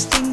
Just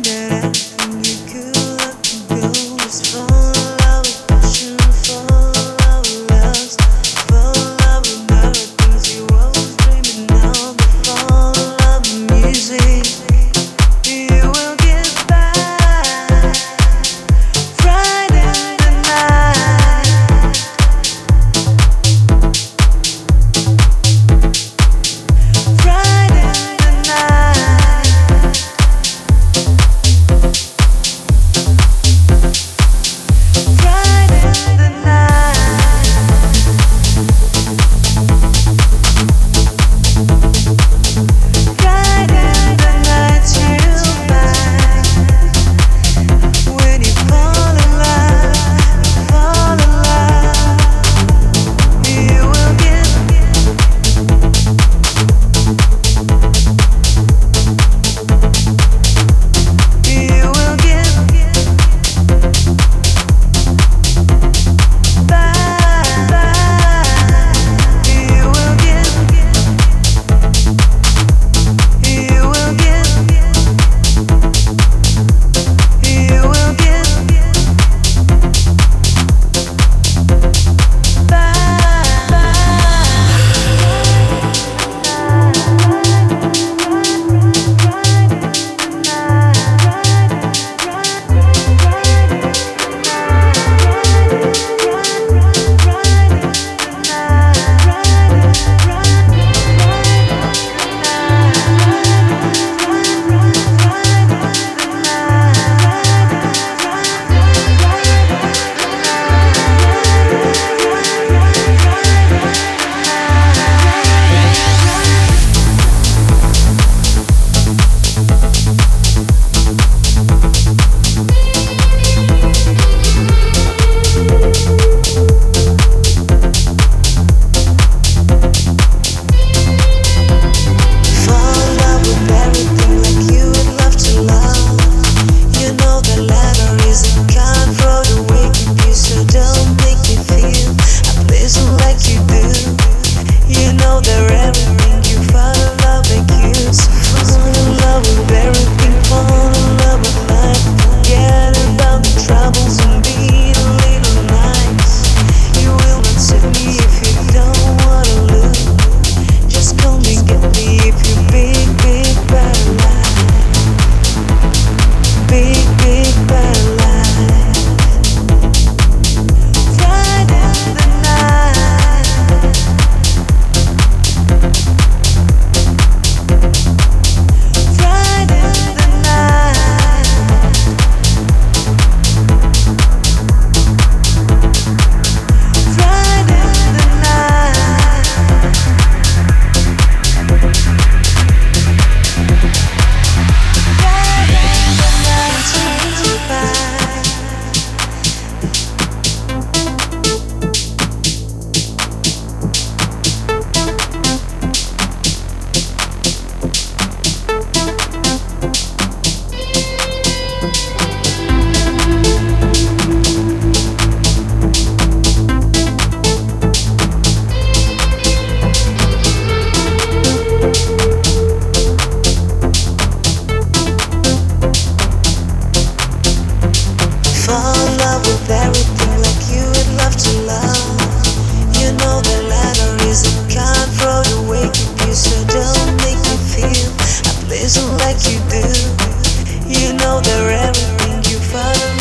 Fall in love with everything like you would love to love. You know that letter is a can't you don't make feel like you do. You know they're everything you find.